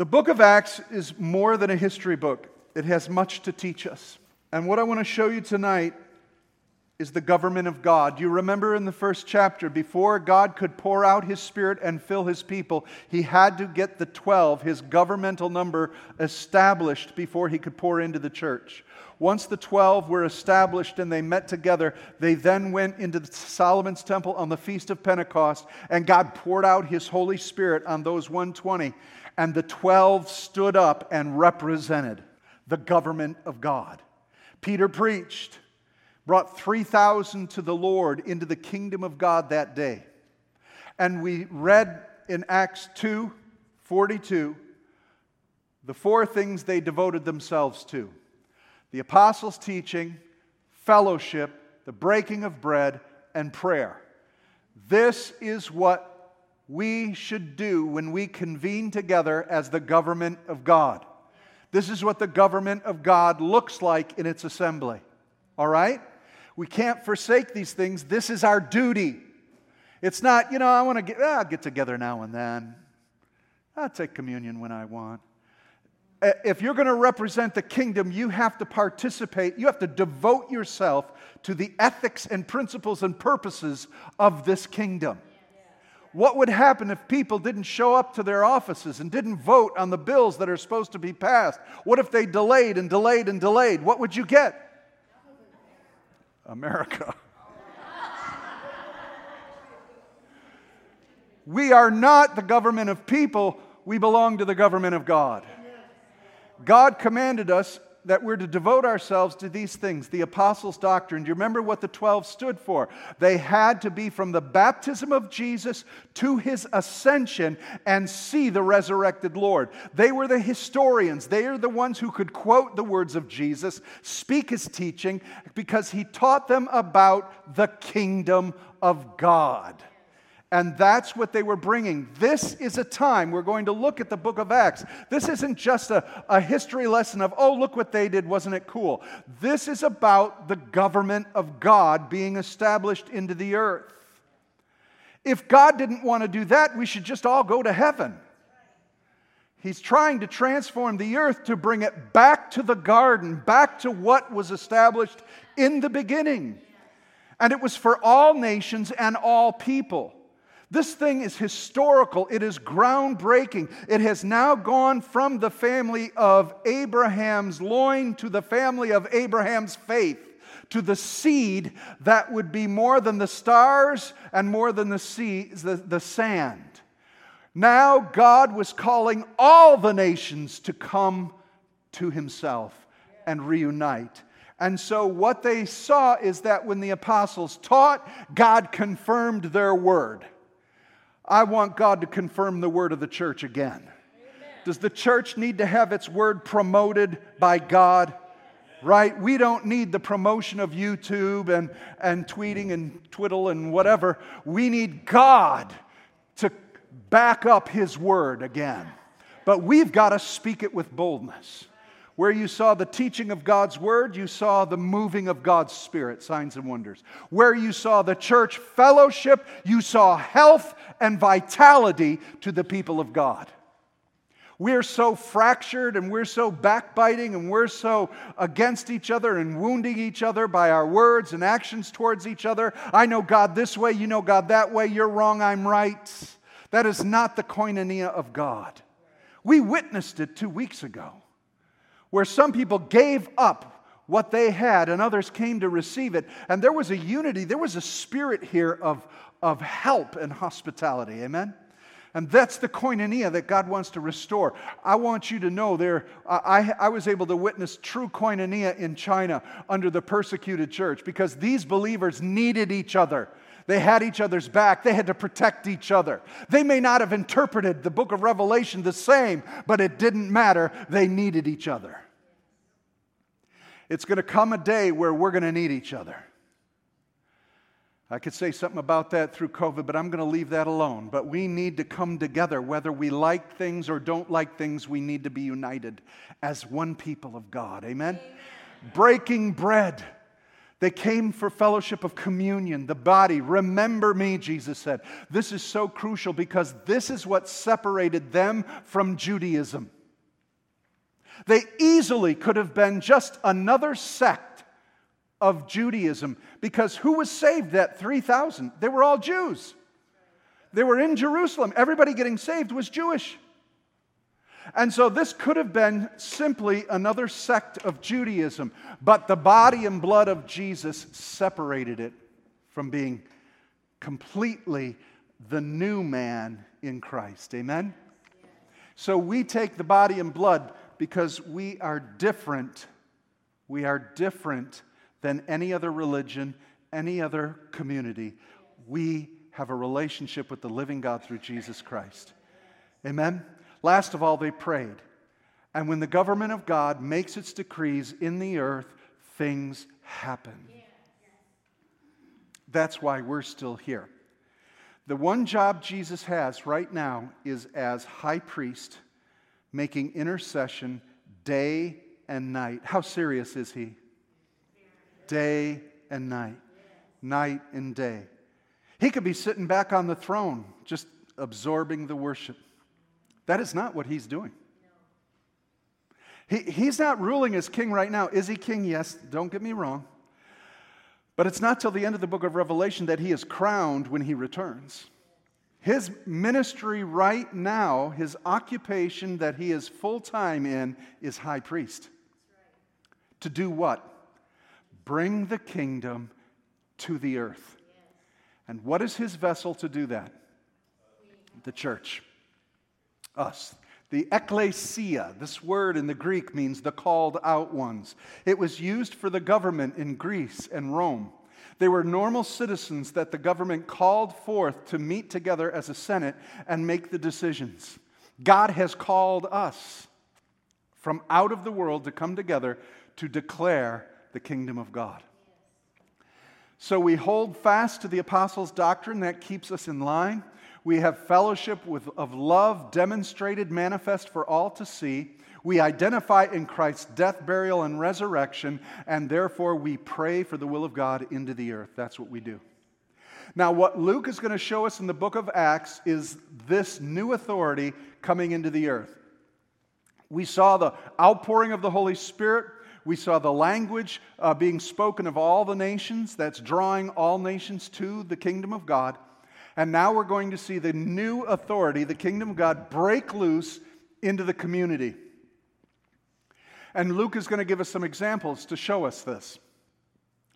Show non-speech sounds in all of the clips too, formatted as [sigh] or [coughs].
The book of Acts is more than a history book, it has much to teach us. And what I want to show you tonight is the government of God. You remember in the first chapter, before God could pour out his spirit and fill his people, he had to get the 12, his governmental number, established before he could pour into the church. Once the 12 were established and they met together, they then went into Solomon's temple on the Feast of Pentecost, and God poured out his Holy Spirit on those 120. And the 12 stood up and represented the government of God. Peter preached brought 3,000 to the Lord into the kingdom of God that day. And we read in Acts 2 42 the four things they devoted themselves to the apostles' teaching, fellowship, the breaking of bread, and prayer. This is what we should do when we convene together as the government of God. This is what the government of God looks like in its assembly. All right? We can't forsake these things. This is our duty. It's not, you know, I want to get, ah, I'll get together now and then. I'll take communion when I want. If you're going to represent the kingdom, you have to participate. You have to devote yourself to the ethics and principles and purposes of this kingdom. What would happen if people didn't show up to their offices and didn't vote on the bills that are supposed to be passed? What if they delayed and delayed and delayed? What would you get? America. [laughs] we are not the government of people, we belong to the government of God. God commanded us that we're to devote ourselves to these things the apostles' doctrine. Do you remember what the 12 stood for? They had to be from the baptism of Jesus to his ascension and see the resurrected Lord. They were the historians, they are the ones who could quote the words of Jesus, speak his teaching, because he taught them about the kingdom of God. And that's what they were bringing. This is a time we're going to look at the book of Acts. This isn't just a, a history lesson of, oh, look what they did, wasn't it cool? This is about the government of God being established into the earth. If God didn't want to do that, we should just all go to heaven. He's trying to transform the earth to bring it back to the garden, back to what was established in the beginning. And it was for all nations and all people. This thing is historical. It is groundbreaking. It has now gone from the family of Abraham's loin to the family of Abraham's faith, to the seed that would be more than the stars and more than the, sea, the, the sand. Now God was calling all the nations to come to himself and reunite. And so, what they saw is that when the apostles taught, God confirmed their word. I want God to confirm the word of the church again. Amen. Does the church need to have its word promoted by God? Right? We don't need the promotion of YouTube and, and tweeting and twiddle and whatever. We need God to back up His word again. But we've got to speak it with boldness. Where you saw the teaching of God's word, you saw the moving of God's spirit, signs and wonders. Where you saw the church fellowship, you saw health and vitality to the people of God. We're so fractured and we're so backbiting and we're so against each other and wounding each other by our words and actions towards each other. I know God this way, you know God that way, you're wrong, I'm right. That is not the koinonia of God. We witnessed it two weeks ago where some people gave up what they had and others came to receive it. And there was a unity, there was a spirit here of, of help and hospitality. Amen? And that's the koinonia that God wants to restore. I want you to know there, I, I was able to witness true koinonia in China under the persecuted church because these believers needed each other. They had each other's back. They had to protect each other. They may not have interpreted the book of Revelation the same, but it didn't matter. They needed each other. It's going to come a day where we're going to need each other. I could say something about that through COVID, but I'm going to leave that alone. But we need to come together. Whether we like things or don't like things, we need to be united as one people of God. Amen? Amen. Breaking bread. They came for fellowship of communion, the body. Remember me, Jesus said. This is so crucial because this is what separated them from Judaism. They easily could have been just another sect of Judaism because who was saved that 3,000? They were all Jews. They were in Jerusalem. Everybody getting saved was Jewish. And so this could have been simply another sect of Judaism, but the body and blood of Jesus separated it from being completely the new man in Christ. Amen? So we take the body and blood because we are different. We are different than any other religion, any other community. We have a relationship with the living God through Jesus Christ. Amen? Last of all, they prayed. And when the government of God makes its decrees in the earth, things happen. That's why we're still here. The one job Jesus has right now is as high priest, making intercession day and night. How serious is he? Day and night, night and day. He could be sitting back on the throne, just absorbing the worship. That is not what he's doing. He, he's not ruling as king right now. Is he king? Yes, don't get me wrong. But it's not till the end of the book of Revelation that he is crowned when he returns. His ministry right now, his occupation that he is full time in, is high priest. To do what? Bring the kingdom to the earth. And what is his vessel to do that? The church us. The ecclesia, this word in the Greek means the called out ones. It was used for the government in Greece and Rome. They were normal citizens that the government called forth to meet together as a Senate and make the decisions. God has called us from out of the world to come together to declare the kingdom of God. So we hold fast to the apostles' doctrine that keeps us in line. We have fellowship with, of love demonstrated, manifest for all to see. We identify in Christ's death, burial, and resurrection, and therefore we pray for the will of God into the earth. That's what we do. Now, what Luke is going to show us in the book of Acts is this new authority coming into the earth. We saw the outpouring of the Holy Spirit. We saw the language uh, being spoken of all the nations, that's drawing all nations to the kingdom of God. And now we're going to see the new authority, the kingdom of God, break loose into the community. And Luke is going to give us some examples to show us this.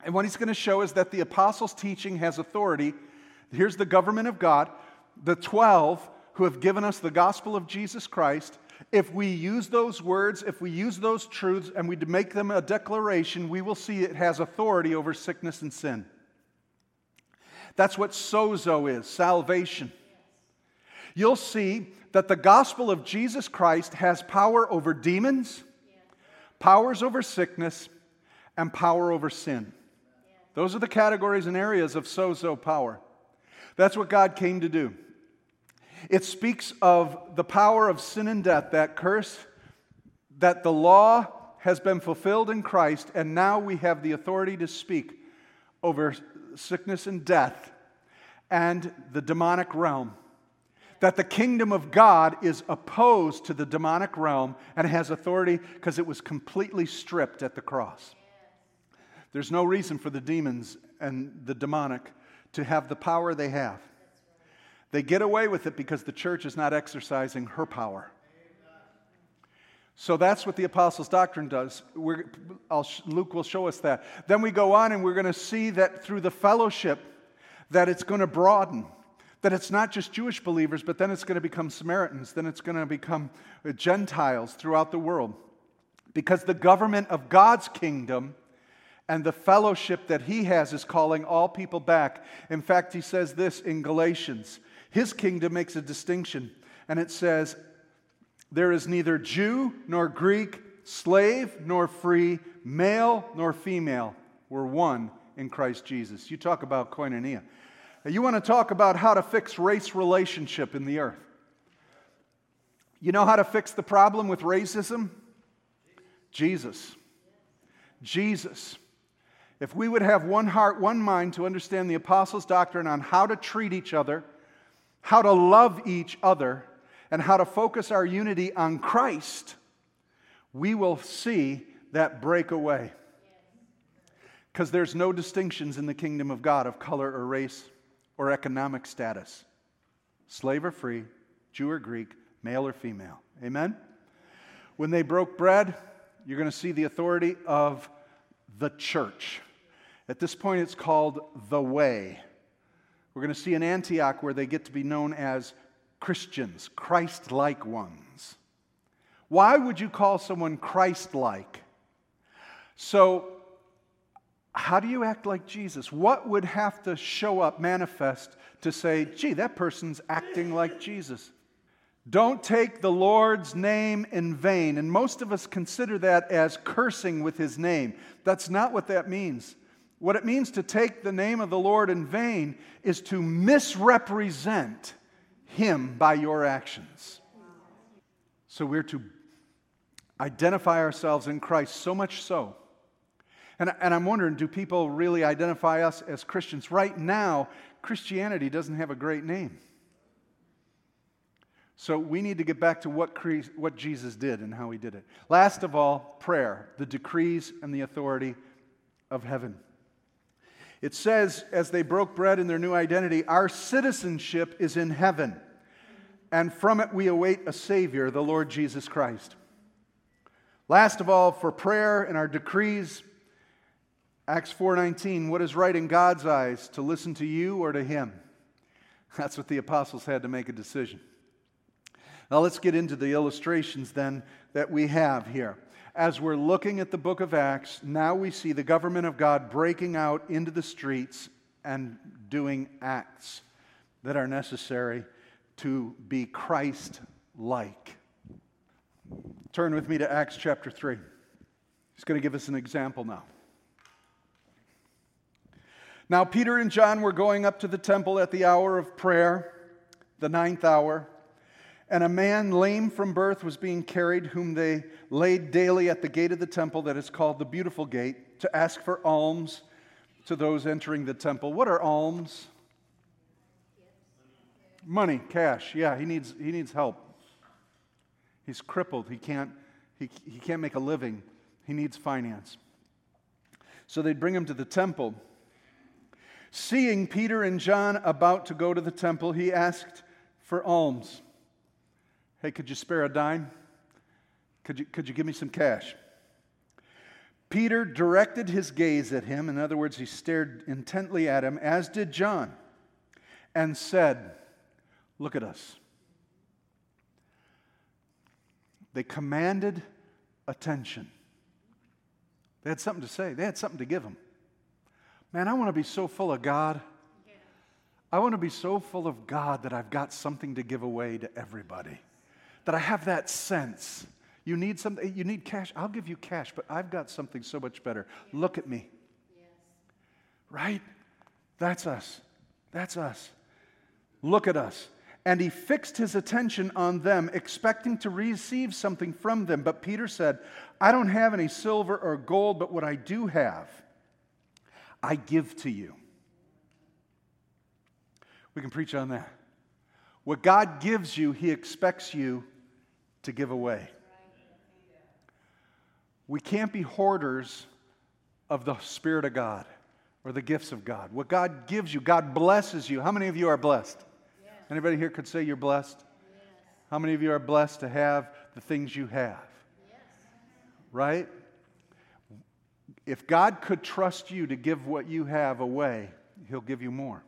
And what he's going to show is that the apostles' teaching has authority. Here's the government of God, the 12 who have given us the gospel of Jesus Christ. If we use those words, if we use those truths, and we make them a declaration, we will see it has authority over sickness and sin. That's what sozo is salvation. You'll see that the gospel of Jesus Christ has power over demons, powers over sickness, and power over sin. Those are the categories and areas of sozo power. That's what God came to do. It speaks of the power of sin and death, that curse, that the law has been fulfilled in Christ, and now we have the authority to speak over sickness and death and the demonic realm. That the kingdom of God is opposed to the demonic realm and has authority because it was completely stripped at the cross. There's no reason for the demons and the demonic to have the power they have. They get away with it because the church is not exercising her power. So that's what the apostles' doctrine does. Luke will show us that. Then we go on and we're going to see that through the fellowship that it's going to broaden. That it's not just Jewish believers, but then it's going to become Samaritans, then it's going to become uh, Gentiles throughout the world. Because the government of God's kingdom and the fellowship that he has is calling all people back. In fact, he says this in Galatians His kingdom makes a distinction, and it says, There is neither Jew nor Greek, slave nor free, male nor female. We're one in Christ Jesus. You talk about koinonia. You want to talk about how to fix race relationship in the earth. You know how to fix the problem with racism? Jesus. Jesus. if we would have one heart, one mind to understand the apostles' doctrine on how to treat each other, how to love each other, and how to focus our unity on Christ, we will see that break away. Because there's no distinctions in the kingdom of God of color or race or economic status slave or free, Jew or Greek, male or female. Amen? When they broke bread, you're going to see the authority of the church. At this point, it's called the way. We're going to see in Antioch where they get to be known as Christians, Christ like ones. Why would you call someone Christ like? So, how do you act like Jesus? What would have to show up, manifest, to say, gee, that person's acting like Jesus? Don't take the Lord's name in vain. And most of us consider that as cursing with his name. That's not what that means. What it means to take the name of the Lord in vain is to misrepresent him by your actions. So we're to identify ourselves in Christ so much so. And, and I'm wondering, do people really identify us as Christians? Right now, Christianity doesn't have a great name. So we need to get back to what, what Jesus did and how he did it. Last of all, prayer, the decrees and the authority of heaven. It says, as they broke bread in their new identity, our citizenship is in heaven, and from it we await a Savior, the Lord Jesus Christ. Last of all, for prayer and our decrees, Acts 4:19, what is right in God's eyes, to listen to you or to him? [laughs] That's what the apostles had to make a decision. Now let's get into the illustrations then that we have here. As we're looking at the book of Acts, now we see the government of God breaking out into the streets and doing acts that are necessary to be Christ like. Turn with me to Acts chapter 3. He's going to give us an example now. Now, Peter and John were going up to the temple at the hour of prayer, the ninth hour. And a man lame from birth was being carried, whom they laid daily at the gate of the temple that is called the Beautiful Gate, to ask for alms to those entering the temple. What are alms? Money, cash. Yeah, he needs, he needs help. He's crippled. He can't, he, he can't make a living. He needs finance. So they'd bring him to the temple. Seeing Peter and John about to go to the temple, he asked for alms. Hey, could you spare a dime? Could you, could you give me some cash? Peter directed his gaze at him. In other words, he stared intently at him, as did John, and said, Look at us. They commanded attention. They had something to say, they had something to give him. Man, I want to be so full of God. I want to be so full of God that I've got something to give away to everybody that I have that sense. You need something, you need cash. I'll give you cash, but I've got something so much better. Look at me. Yes. Right? That's us. That's us. Look at us. And he fixed his attention on them, expecting to receive something from them. But Peter said, I don't have any silver or gold, but what I do have, I give to you. We can preach on that. What God gives you, he expects you to give away. We can't be hoarders of the Spirit of God or the gifts of God. What God gives you, God blesses you. How many of you are blessed? Yes. Anybody here could say you're blessed? Yes. How many of you are blessed to have the things you have? Yes. Right? If God could trust you to give what you have away, He'll give you more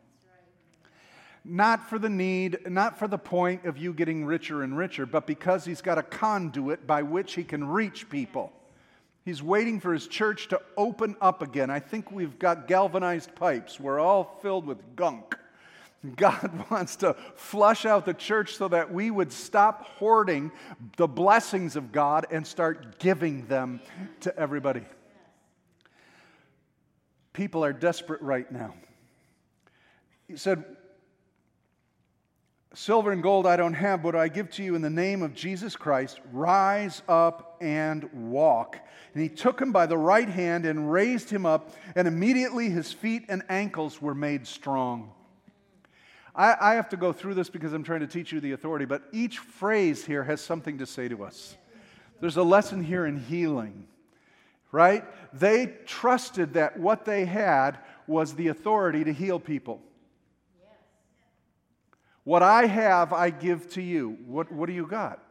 not for the need, not for the point of you getting richer and richer, but because he's got a conduit by which he can reach people. He's waiting for his church to open up again. I think we've got galvanized pipes. We're all filled with gunk. God [laughs] wants to flush out the church so that we would stop hoarding the blessings of God and start giving them to everybody. People are desperate right now. He said, Silver and gold I don't have, but I give to you in the name of Jesus Christ. Rise up and walk. And he took him by the right hand and raised him up, and immediately his feet and ankles were made strong. I, I have to go through this because I'm trying to teach you the authority, but each phrase here has something to say to us. There's a lesson here in healing, right? They trusted that what they had was the authority to heal people. What I have, I give to you. What, what do you got?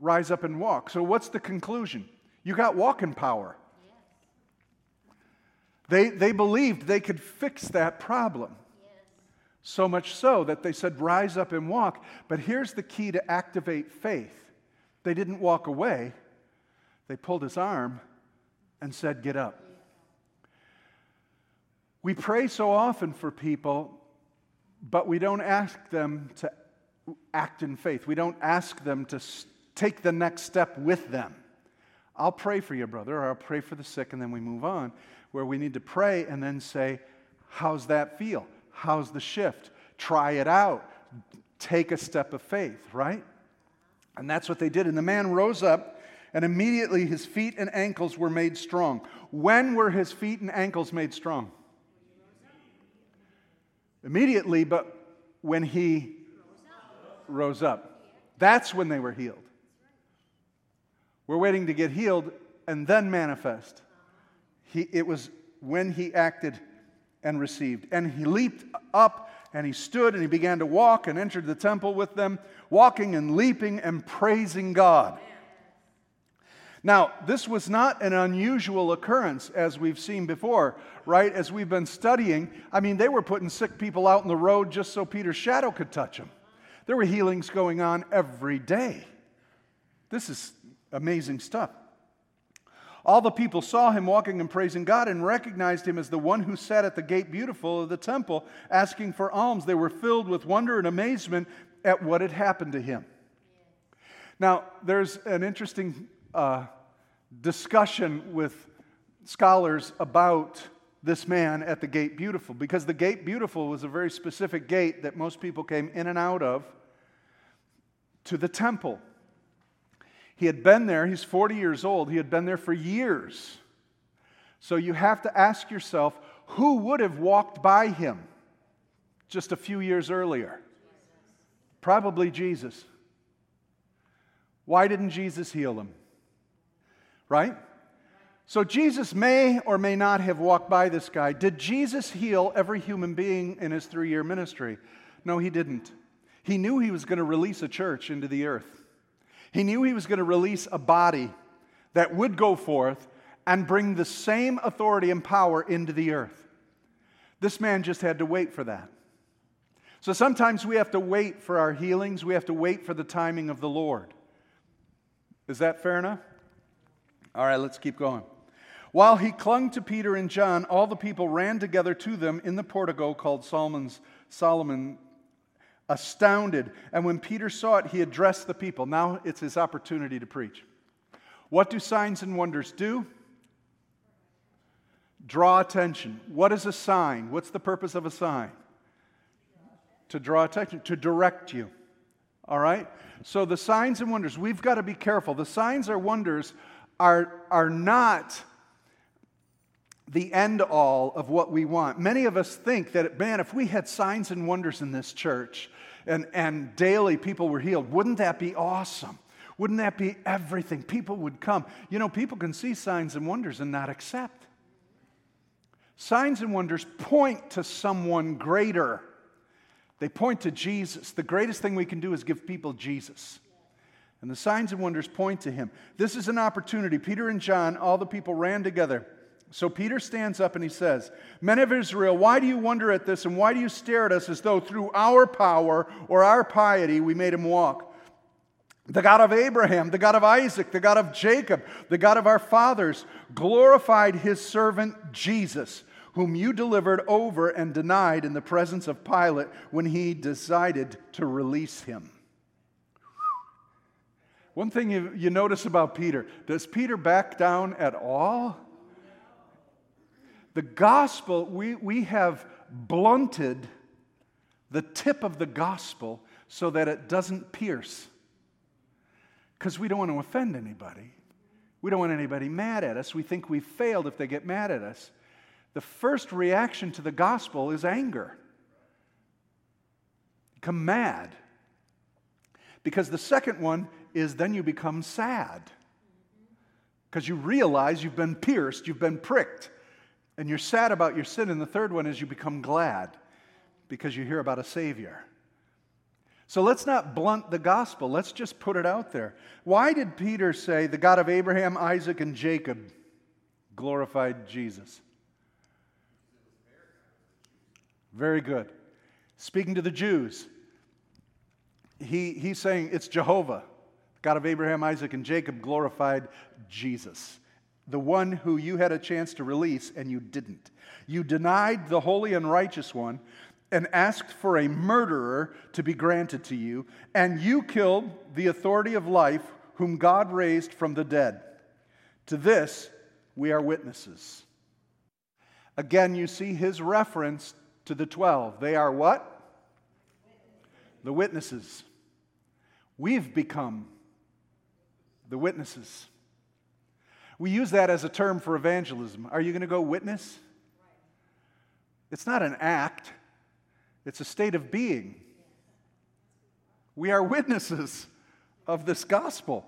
Rise up and walk. So, what's the conclusion? You got walking power. They, they believed they could fix that problem. So much so that they said, Rise up and walk. But here's the key to activate faith they didn't walk away, they pulled his arm and said, Get up. We pray so often for people but we don't ask them to act in faith. We don't ask them to take the next step with them. I'll pray for you, brother, or I'll pray for the sick, and then we move on, where we need to pray and then say, How's that feel? How's the shift? Try it out. Take a step of faith, right? And that's what they did. And the man rose up, and immediately his feet and ankles were made strong. When were his feet and ankles made strong? immediately, but when he rose up. That's when they were healed. We're waiting to get healed and then manifest. He, it was when he acted and received. And he leaped up and he stood and he began to walk and entered the temple with them, walking and leaping and praising God. Now, this was not an unusual occurrence as we've seen before, right? As we've been studying, I mean, they were putting sick people out in the road just so Peter's shadow could touch them. There were healings going on every day. This is amazing stuff. All the people saw him walking and praising God and recognized him as the one who sat at the gate beautiful of the temple asking for alms. They were filled with wonder and amazement at what had happened to him. Now, there's an interesting uh, discussion with scholars about this man at the Gate Beautiful because the Gate Beautiful was a very specific gate that most people came in and out of to the temple. He had been there, he's 40 years old, he had been there for years. So you have to ask yourself who would have walked by him just a few years earlier? Probably Jesus. Why didn't Jesus heal him? Right? So Jesus may or may not have walked by this guy. Did Jesus heal every human being in his three year ministry? No, he didn't. He knew he was going to release a church into the earth. He knew he was going to release a body that would go forth and bring the same authority and power into the earth. This man just had to wait for that. So sometimes we have to wait for our healings, we have to wait for the timing of the Lord. Is that fair enough? All right, let's keep going. While he clung to Peter and John, all the people ran together to them in the portico called Solomon's, Solomon, astounded. And when Peter saw it, he addressed the people. Now it's his opportunity to preach. What do signs and wonders do? Draw attention. What is a sign? What's the purpose of a sign? To draw attention, to direct you. All right? So the signs and wonders, we've got to be careful. The signs or wonders are, are not the end all of what we want. Many of us think that, man, if we had signs and wonders in this church and, and daily people were healed, wouldn't that be awesome? Wouldn't that be everything? People would come. You know, people can see signs and wonders and not accept. Signs and wonders point to someone greater. They point to Jesus. The greatest thing we can do is give people Jesus. And the signs and wonders point to him. This is an opportunity. Peter and John, all the people ran together. So Peter stands up and he says, Men of Israel, why do you wonder at this and why do you stare at us as though through our power or our piety we made him walk? The God of Abraham, the God of Isaac, the God of Jacob, the God of our fathers glorified his servant Jesus, whom you delivered over and denied in the presence of Pilate when he decided to release him. One thing you, you notice about Peter does Peter back down at all? The gospel, we, we have blunted the tip of the gospel so that it doesn't pierce. Because we don't want to offend anybody. We don't want anybody mad at us. We think we've failed if they get mad at us. The first reaction to the gospel is anger. Become mad. Because the second one is then you become sad. Because you realize you've been pierced, you've been pricked, and you're sad about your sin. And the third one is you become glad because you hear about a Savior. So let's not blunt the gospel. Let's just put it out there. Why did Peter say, the God of Abraham, Isaac, and Jacob glorified Jesus? Very good. Speaking to the Jews, he, he's saying it's Jehovah, God of Abraham, Isaac, and Jacob glorified Jesus, the one who you had a chance to release and you didn't. You denied the holy and righteous one and asked for a murderer to be granted to you, and you killed the authority of life whom God raised from the dead. To this we are witnesses. Again, you see his reference to the 12. They are what? The witnesses. We've become the witnesses. We use that as a term for evangelism. Are you going to go witness? It's not an act, it's a state of being. We are witnesses of this gospel.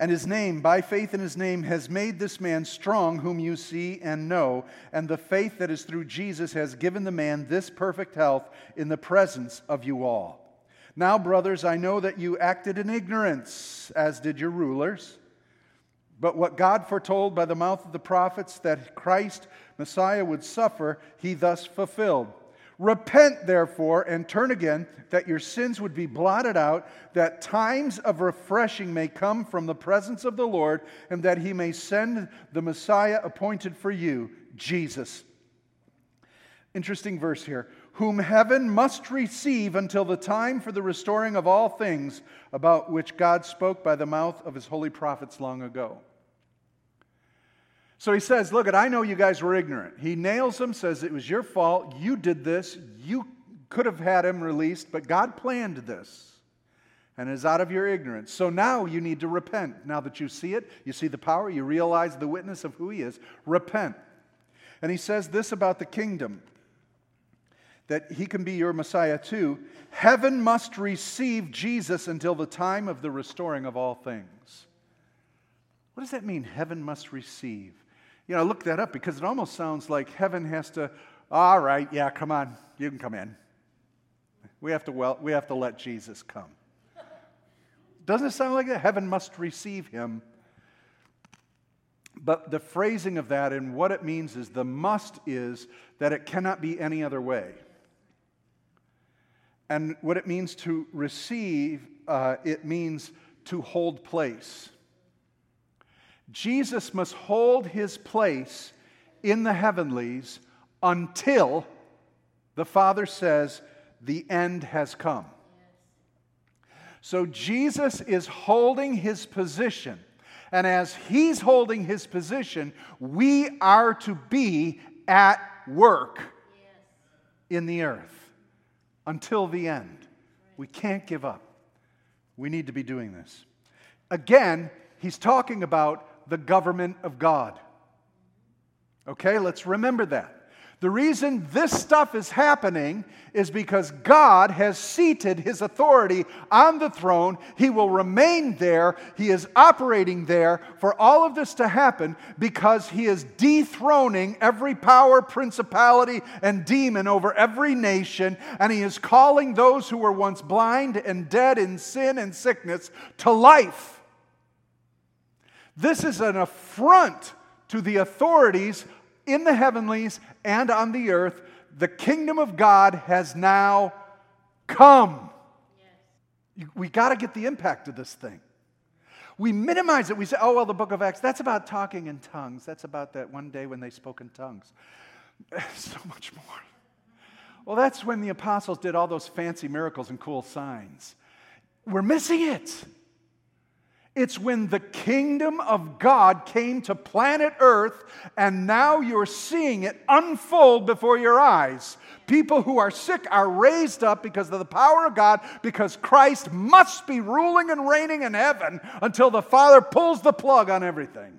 And his name, by faith in his name, has made this man strong, whom you see and know. And the faith that is through Jesus has given the man this perfect health in the presence of you all. Now, brothers, I know that you acted in ignorance, as did your rulers. But what God foretold by the mouth of the prophets that Christ, Messiah, would suffer, he thus fulfilled. Repent, therefore, and turn again, that your sins would be blotted out, that times of refreshing may come from the presence of the Lord, and that he may send the Messiah appointed for you, Jesus. Interesting verse here. Whom heaven must receive until the time for the restoring of all things, about which God spoke by the mouth of his holy prophets long ago. So he says, Look, I know you guys were ignorant. He nails them, says it was your fault. You did this. You could have had him released, but God planned this and is out of your ignorance. So now you need to repent. Now that you see it, you see the power, you realize the witness of who he is, repent. And he says this about the kingdom that he can be your Messiah too. Heaven must receive Jesus until the time of the restoring of all things. What does that mean? Heaven must receive. You know, look that up because it almost sounds like heaven has to, all right, yeah, come on, you can come in. We have to, well, we have to let Jesus come. Doesn't it sound like that? Heaven must receive him. But the phrasing of that and what it means is the must is that it cannot be any other way. And what it means to receive, uh, it means to hold place. Jesus must hold his place in the heavenlies until the Father says, the end has come. So Jesus is holding his position. And as he's holding his position, we are to be at work in the earth until the end. We can't give up. We need to be doing this. Again, he's talking about the government of God. Okay, let's remember that. The reason this stuff is happening is because God has seated his authority on the throne. He will remain there. He is operating there for all of this to happen because he is dethroning every power, principality, and demon over every nation. And he is calling those who were once blind and dead in sin and sickness to life. This is an affront to the authorities in the heavenlies and on the earth. The kingdom of God has now come. Yes. We got to get the impact of this thing. We minimize it. We say, oh, well, the book of Acts, that's about talking in tongues. That's about that one day when they spoke in tongues. [laughs] so much more. Well, that's when the apostles did all those fancy miracles and cool signs. We're missing it. It's when the kingdom of God came to planet Earth, and now you're seeing it unfold before your eyes. People who are sick are raised up because of the power of God, because Christ must be ruling and reigning in heaven until the Father pulls the plug on everything.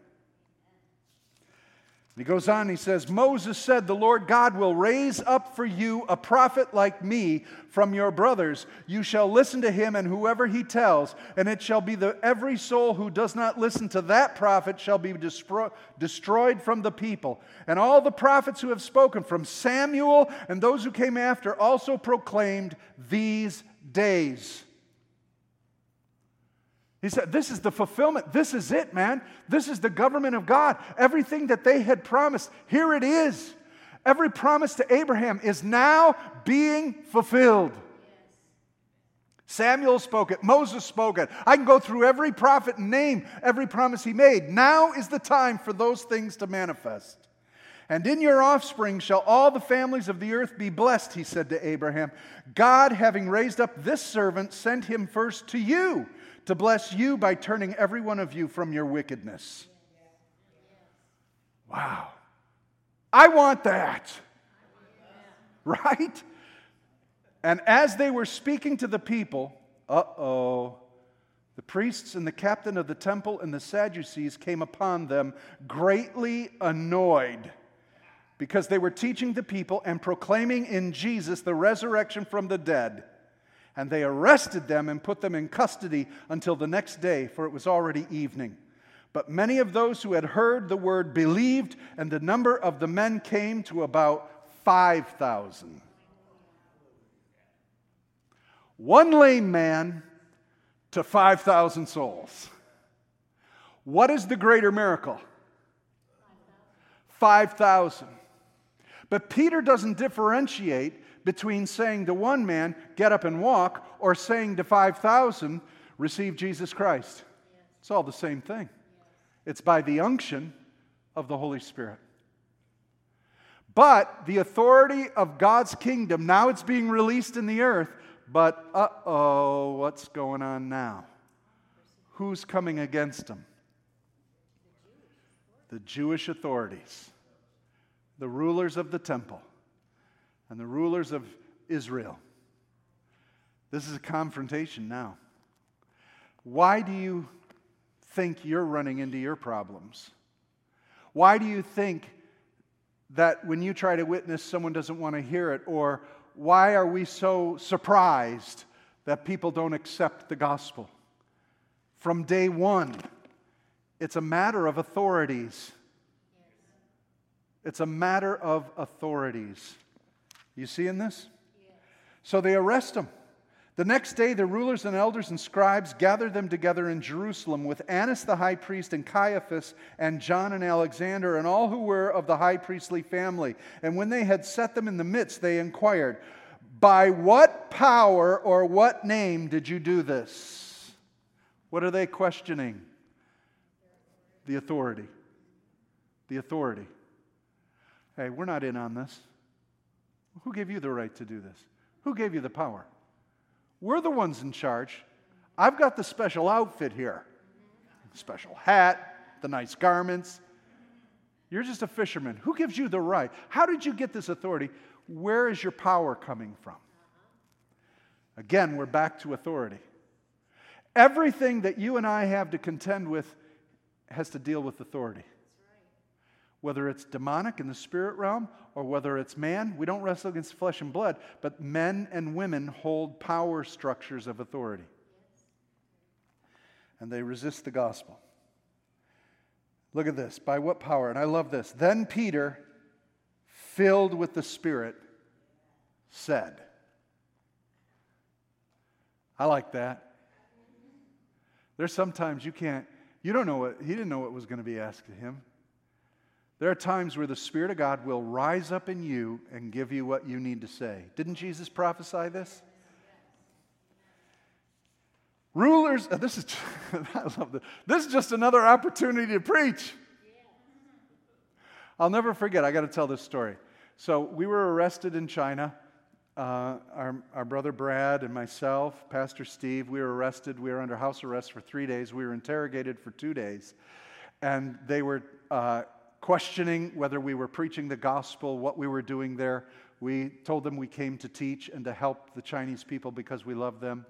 He goes on, he says, Moses said, The Lord God will raise up for you a prophet like me from your brothers. You shall listen to him and whoever he tells, and it shall be that every soul who does not listen to that prophet shall be destro- destroyed from the people. And all the prophets who have spoken, from Samuel and those who came after, also proclaimed these days. He said, This is the fulfillment. This is it, man. This is the government of God. Everything that they had promised, here it is. Every promise to Abraham is now being fulfilled. Samuel spoke it, Moses spoke it. I can go through every prophet and name every promise he made. Now is the time for those things to manifest. And in your offspring shall all the families of the earth be blessed, he said to Abraham. God, having raised up this servant, sent him first to you to bless you by turning every one of you from your wickedness. Wow. I want that. [laughs] Right? And as they were speaking to the people, uh oh, the priests and the captain of the temple and the Sadducees came upon them greatly annoyed because they were teaching the people and proclaiming in Jesus the resurrection from the dead. And they arrested them and put them in custody until the next day, for it was already evening. But many of those who had heard the word believed, and the number of the men came to about 5,000. One lame man to 5,000 souls. What is the greater miracle? 5,000. But Peter doesn't differentiate between saying to one man, get up and walk, or saying to 5,000, receive Jesus Christ. It's all the same thing. It's by the unction of the Holy Spirit. But the authority of God's kingdom, now it's being released in the earth, but uh oh, what's going on now? Who's coming against them? The Jewish authorities, the rulers of the temple and the rulers of Israel. This is a confrontation now. Why do you think you're running into your problems? Why do you think that when you try to witness, someone doesn't want to hear it? Or why are we so surprised that people don't accept the gospel? From day one, it's a matter of authorities. It's a matter of authorities. You see in this? So they arrest him. The next day, the rulers and elders and scribes gathered them together in Jerusalem with Annas the high priest and Caiaphas and John and Alexander and all who were of the high priestly family. And when they had set them in the midst, they inquired, By what power or what name did you do this? What are they questioning? The authority. The authority. Hey, we're not in on this. Who gave you the right to do this? Who gave you the power? We're the ones in charge. I've got the special outfit here special hat, the nice garments. You're just a fisherman. Who gives you the right? How did you get this authority? Where is your power coming from? Again, we're back to authority. Everything that you and I have to contend with has to deal with authority whether it's demonic in the spirit realm or whether it's man, we don't wrestle against flesh and blood, but men and women hold power structures of authority. And they resist the gospel. Look at this. By what power? And I love this. Then Peter, filled with the Spirit, said, I like that. There's sometimes you can't, you don't know what, he didn't know what was going to be asked of him. There are times where the Spirit of God will rise up in you and give you what you need to say. Didn't Jesus prophesy this? Rulers, [laughs] this is, [laughs] I love this. This is just another opportunity to preach. I'll never forget, I got to tell this story. So we were arrested in China uh, our, our brother Brad and myself, Pastor Steve, we were arrested. We were under house arrest for three days. We were interrogated for two days. And they were uh, questioning whether we were preaching the gospel, what we were doing there. We told them we came to teach and to help the Chinese people because we love them.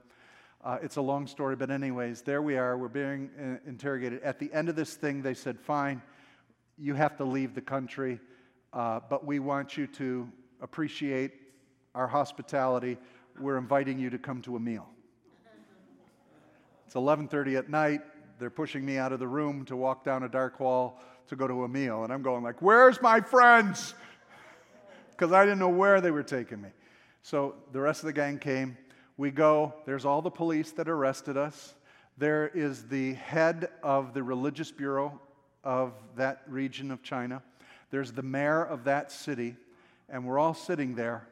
Uh, it's a long story, but, anyways, there we are. We're being uh, interrogated. At the end of this thing, they said, Fine, you have to leave the country, uh, but we want you to appreciate our hospitality, we're inviting you to come to a meal. It's 11:30 at night. They're pushing me out of the room to walk down a dark hall to go to a meal, and I'm going like, "Where's my friends?" Because I didn't know where they were taking me. So the rest of the gang came. We go. There's all the police that arrested us. There is the head of the religious bureau of that region of China. There's the mayor of that city, and we're all sitting there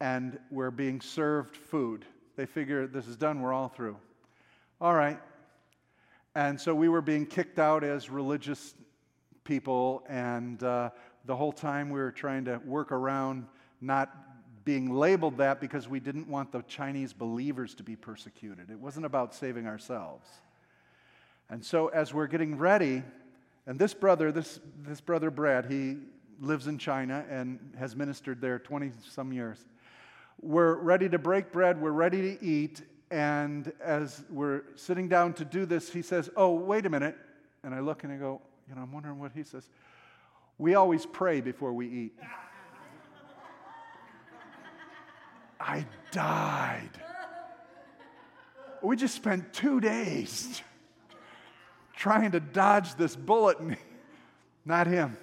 and we're being served food. They figure this is done, we're all through. All right. And so we were being kicked out as religious people, and uh, the whole time we were trying to work around not being labeled that because we didn't want the Chinese believers to be persecuted. It wasn't about saving ourselves. And so as we're getting ready, and this brother, this, this brother Brad, he lives in China and has ministered there 20 some years. We're ready to break bread, we're ready to eat, and as we're sitting down to do this, he says, Oh, wait a minute. And I look and I go, You know, I'm wondering what he says. We always pray before we eat. I died. We just spent two days trying to dodge this bullet, and [laughs] not him.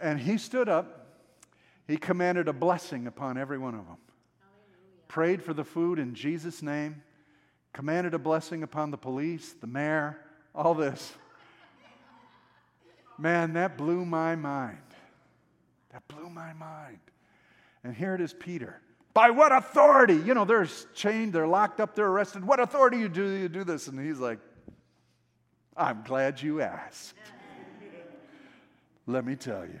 And he stood up he commanded a blessing upon every one of them. Hallelujah. Prayed for the food in Jesus' name, commanded a blessing upon the police, the mayor, all this. Man, that blew my mind. That blew my mind. And here it is, Peter. By what authority? You know, they're chained, they're locked up, they're arrested. What authority you do you do this? And he's like, I'm glad you asked. [laughs] Let me tell you.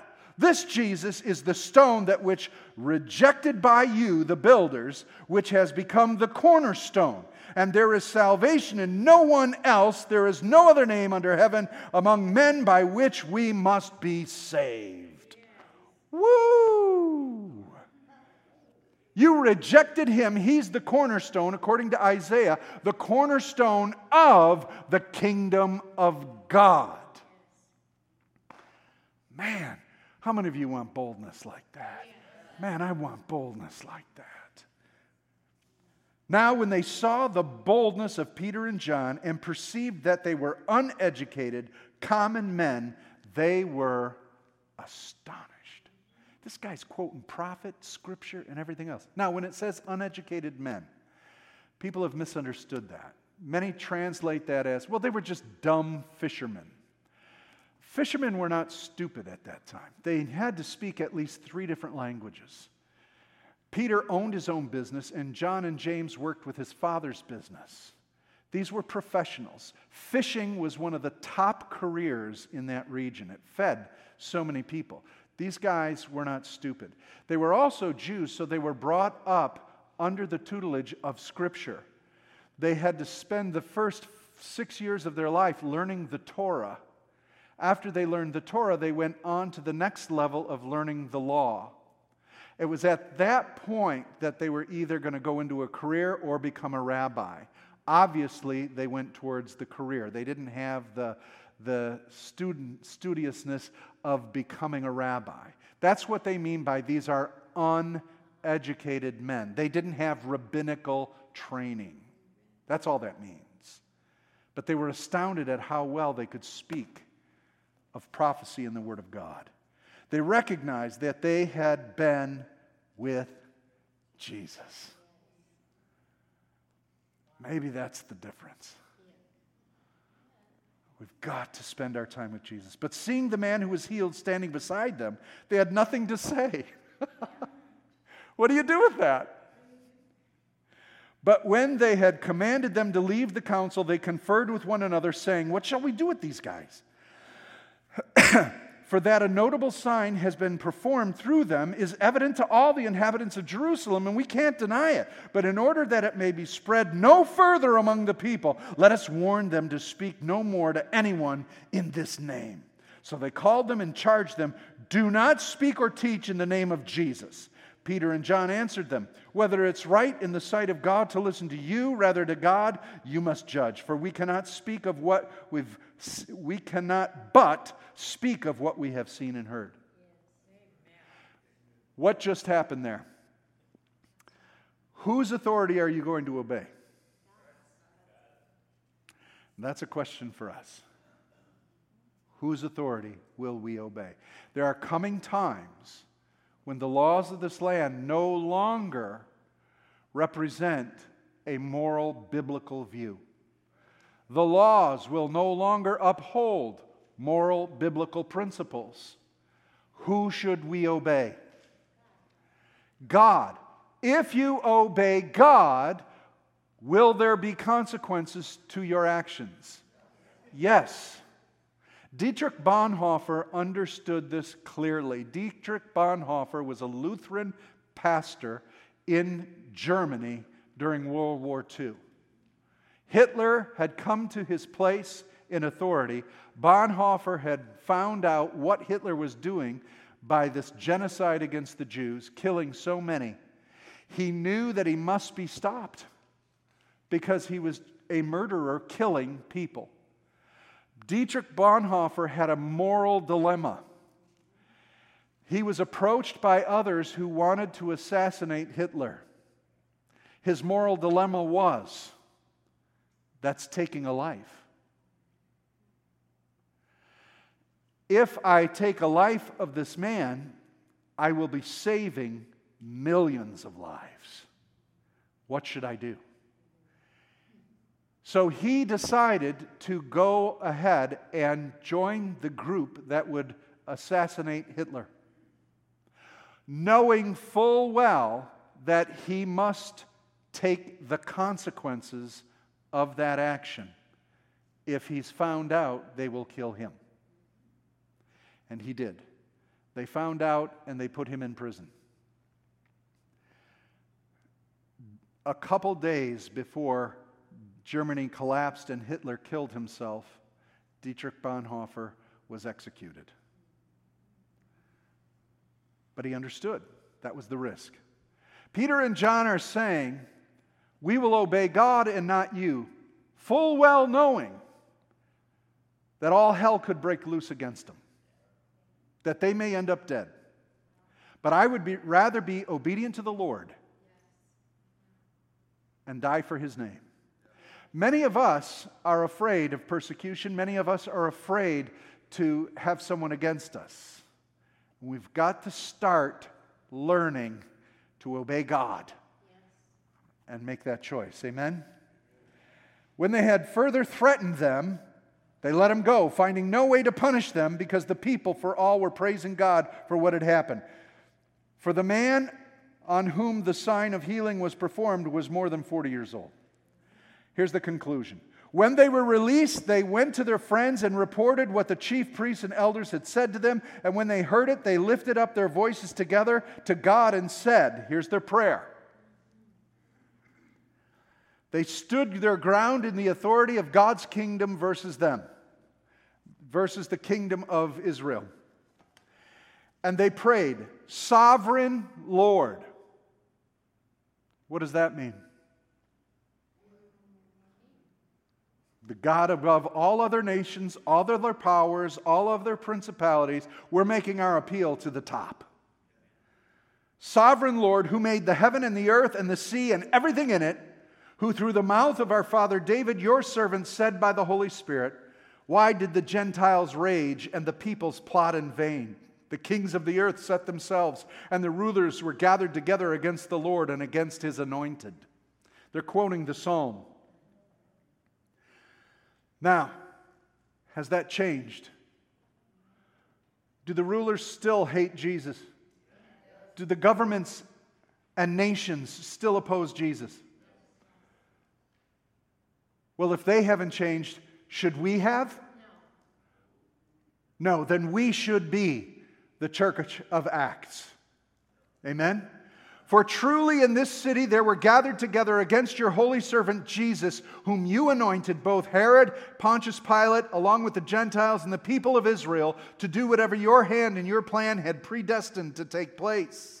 This Jesus is the stone that which rejected by you, the builders, which has become the cornerstone. And there is salvation in no one else. There is no other name under heaven among men by which we must be saved. Woo! You rejected him. He's the cornerstone, according to Isaiah, the cornerstone of the kingdom of God. Man, how many of you want boldness like that? Man, I want boldness like that. Now, when they saw the boldness of Peter and John and perceived that they were uneducated, common men, they were astonished. This guy's quoting prophet, scripture, and everything else. Now, when it says uneducated men, people have misunderstood that. Many translate that as, well, they were just dumb fishermen. Fishermen were not stupid at that time. They had to speak at least three different languages. Peter owned his own business, and John and James worked with his father's business. These were professionals. Fishing was one of the top careers in that region. It fed so many people. These guys were not stupid. They were also Jews, so they were brought up under the tutelage of Scripture. They had to spend the first six years of their life learning the Torah after they learned the Torah, they went on to the next level of learning the law. It was at that point that they were either going to go into a career or become a rabbi. Obviously, they went towards the career. They didn't have the, the student, studiousness of becoming a rabbi. That's what they mean by these are uneducated men. They didn't have rabbinical training. That's all that means. But they were astounded at how well they could speak of prophecy in the Word of God. They recognized that they had been with Jesus. Maybe that's the difference. We've got to spend our time with Jesus. But seeing the man who was healed standing beside them, they had nothing to say. [laughs] what do you do with that? But when they had commanded them to leave the council, they conferred with one another, saying, What shall we do with these guys? [coughs] For that a notable sign has been performed through them is evident to all the inhabitants of Jerusalem, and we can't deny it. But in order that it may be spread no further among the people, let us warn them to speak no more to anyone in this name. So they called them and charged them Do not speak or teach in the name of Jesus. Peter and John answered them, Whether it's right in the sight of God to listen to you rather to God, you must judge. For we cannot speak of what we've, we cannot but speak of what we have seen and heard. What just happened there? Whose authority are you going to obey? That's a question for us. Whose authority will we obey? There are coming times when the laws of this land no longer represent a moral biblical view. The laws will no longer uphold moral biblical principles. Who should we obey? God. If you obey God, will there be consequences to your actions? Yes. Dietrich Bonhoeffer understood this clearly. Dietrich Bonhoeffer was a Lutheran pastor in Germany during World War II. Hitler had come to his place in authority. Bonhoeffer had found out what Hitler was doing by this genocide against the Jews, killing so many. He knew that he must be stopped because he was a murderer killing people. Dietrich Bonhoeffer had a moral dilemma. He was approached by others who wanted to assassinate Hitler. His moral dilemma was that's taking a life. If I take a life of this man, I will be saving millions of lives. What should I do? So he decided to go ahead and join the group that would assassinate Hitler, knowing full well that he must take the consequences of that action. If he's found out, they will kill him. And he did. They found out and they put him in prison. A couple days before Germany collapsed and Hitler killed himself, Dietrich Bonhoeffer was executed. But he understood that was the risk. Peter and John are saying, We will obey God and not you, full well knowing that all hell could break loose against them, that they may end up dead. But I would be, rather be obedient to the Lord and die for his name. Many of us are afraid of persecution. Many of us are afraid to have someone against us. We've got to start learning to obey God and make that choice. Amen? When they had further threatened them, they let him go, finding no way to punish them because the people, for all, were praising God for what had happened. For the man on whom the sign of healing was performed was more than 40 years old. Here's the conclusion. When they were released, they went to their friends and reported what the chief priests and elders had said to them. And when they heard it, they lifted up their voices together to God and said, Here's their prayer. They stood their ground in the authority of God's kingdom versus them, versus the kingdom of Israel. And they prayed, Sovereign Lord. What does that mean? the God above all other nations, all other powers, all of their principalities, we're making our appeal to the top. Sovereign Lord, who made the heaven and the earth and the sea and everything in it, who through the mouth of our father David, your servant, said by the Holy Spirit, Why did the Gentiles rage and the peoples plot in vain? The kings of the earth set themselves, and the rulers were gathered together against the Lord and against his anointed. They're quoting the psalm. Now, Has that changed? Do the rulers still hate Jesus? Do the governments and nations still oppose Jesus? Well, if they haven't changed, should we have? No. No, then we should be the church of Acts. Amen? For truly in this city there were gathered together against your holy servant Jesus, whom you anointed, both Herod, Pontius Pilate, along with the Gentiles and the people of Israel, to do whatever your hand and your plan had predestined to take place.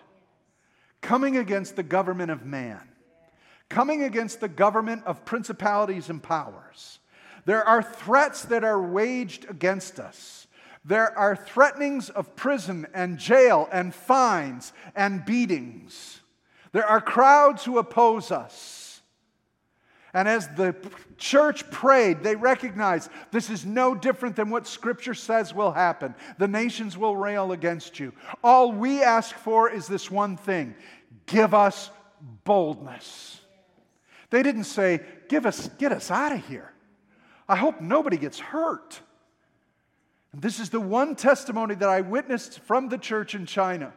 coming against the government of man, coming against the government of principalities and powers. There are threats that are waged against us. There are threatenings of prison and jail and fines and beatings. There are crowds who oppose us. And as the church prayed, they recognized this is no different than what Scripture says will happen. The nations will rail against you. All we ask for is this one thing give us boldness. They didn't say, give us, get us out of here. I hope nobody gets hurt. And this is the one testimony that I witnessed from the church in China.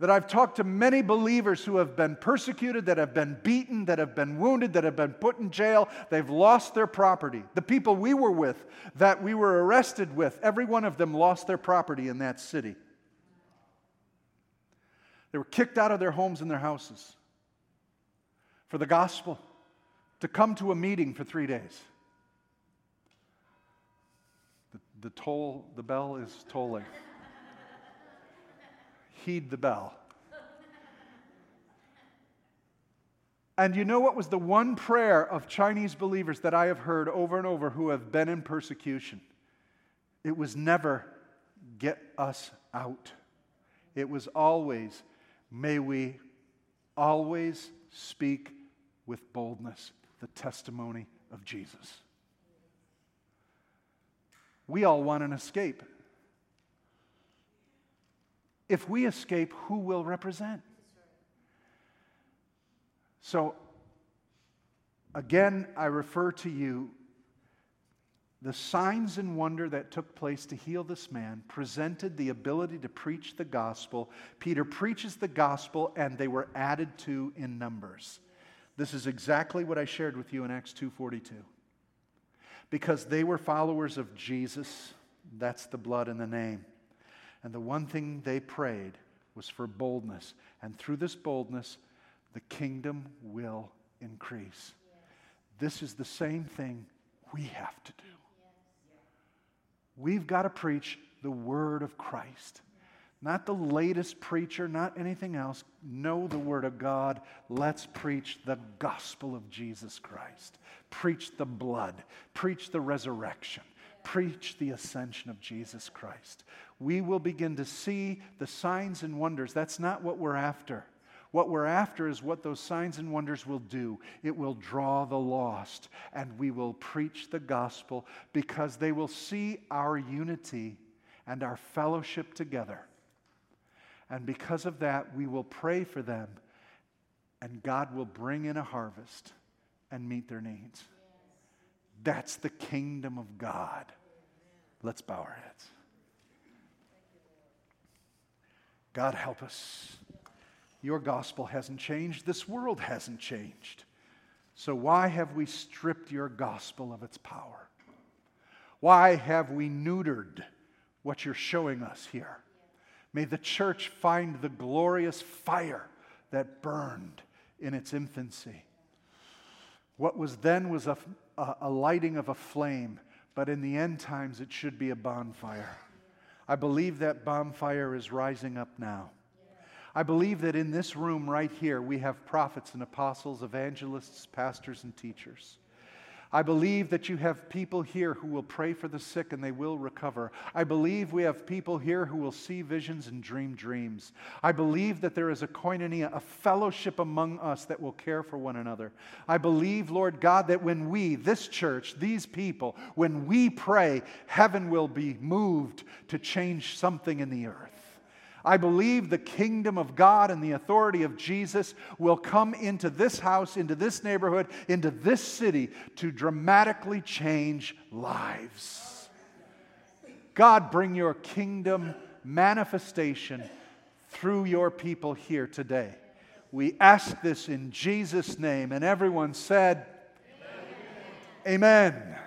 That I've talked to many believers who have been persecuted, that have been beaten, that have been wounded, that have been put in jail. They've lost their property. The people we were with, that we were arrested with, every one of them lost their property in that city. They were kicked out of their homes and their houses for the gospel to come to a meeting for three days the the toll, the bell is tolling. Heed the bell. And you know what was the one prayer of Chinese believers that I have heard over and over who have been in persecution? It was never, get us out. It was always, may we always speak with boldness the testimony of Jesus. We all want an escape. If we escape, who will represent? So, again, I refer to you the signs and wonder that took place to heal this man presented the ability to preach the gospel. Peter preaches the gospel, and they were added to in numbers. This is exactly what I shared with you in Acts 2:42 because they were followers of Jesus. That's the blood and the name. And the one thing they prayed was for boldness. And through this boldness, the kingdom will increase. This is the same thing we have to do. We've got to preach the word of Christ. Not the latest preacher, not anything else. Know the Word of God. Let's preach the gospel of Jesus Christ. Preach the blood. Preach the resurrection. Preach the ascension of Jesus Christ. We will begin to see the signs and wonders. That's not what we're after. What we're after is what those signs and wonders will do. It will draw the lost, and we will preach the gospel because they will see our unity and our fellowship together and because of that, we will pray for them, and God will bring in a harvest and meet their needs. That's the kingdom of God. Let's bow our heads. God, help us. Your gospel hasn't changed, this world hasn't changed. So, why have we stripped your gospel of its power? Why have we neutered what you're showing us here? May the church find the glorious fire that burned in its infancy. What was then was a, a, lighting of a flame, but in the end times it should be a bonfire. I believe that bonfire is rising up now. I believe that in this room right here we have prophets and apostles, evangelists, pastors, and teachers. I believe that you have people here who will pray for the sick and they will recover. I believe we have people here who will see visions and dream dreams. I believe that there is a koinonia, a fellowship among us that will care for one another. I believe, Lord God, that when we, this church, these people, when we pray, heaven will be moved to change something in the earth. I believe the kingdom of God and the authority of Jesus will come into this house, into this neighborhood, into this city to dramatically change lives. God, bring your kingdom manifestation through your people here today. We ask this in Jesus' name. And everyone said, Amen. Amen.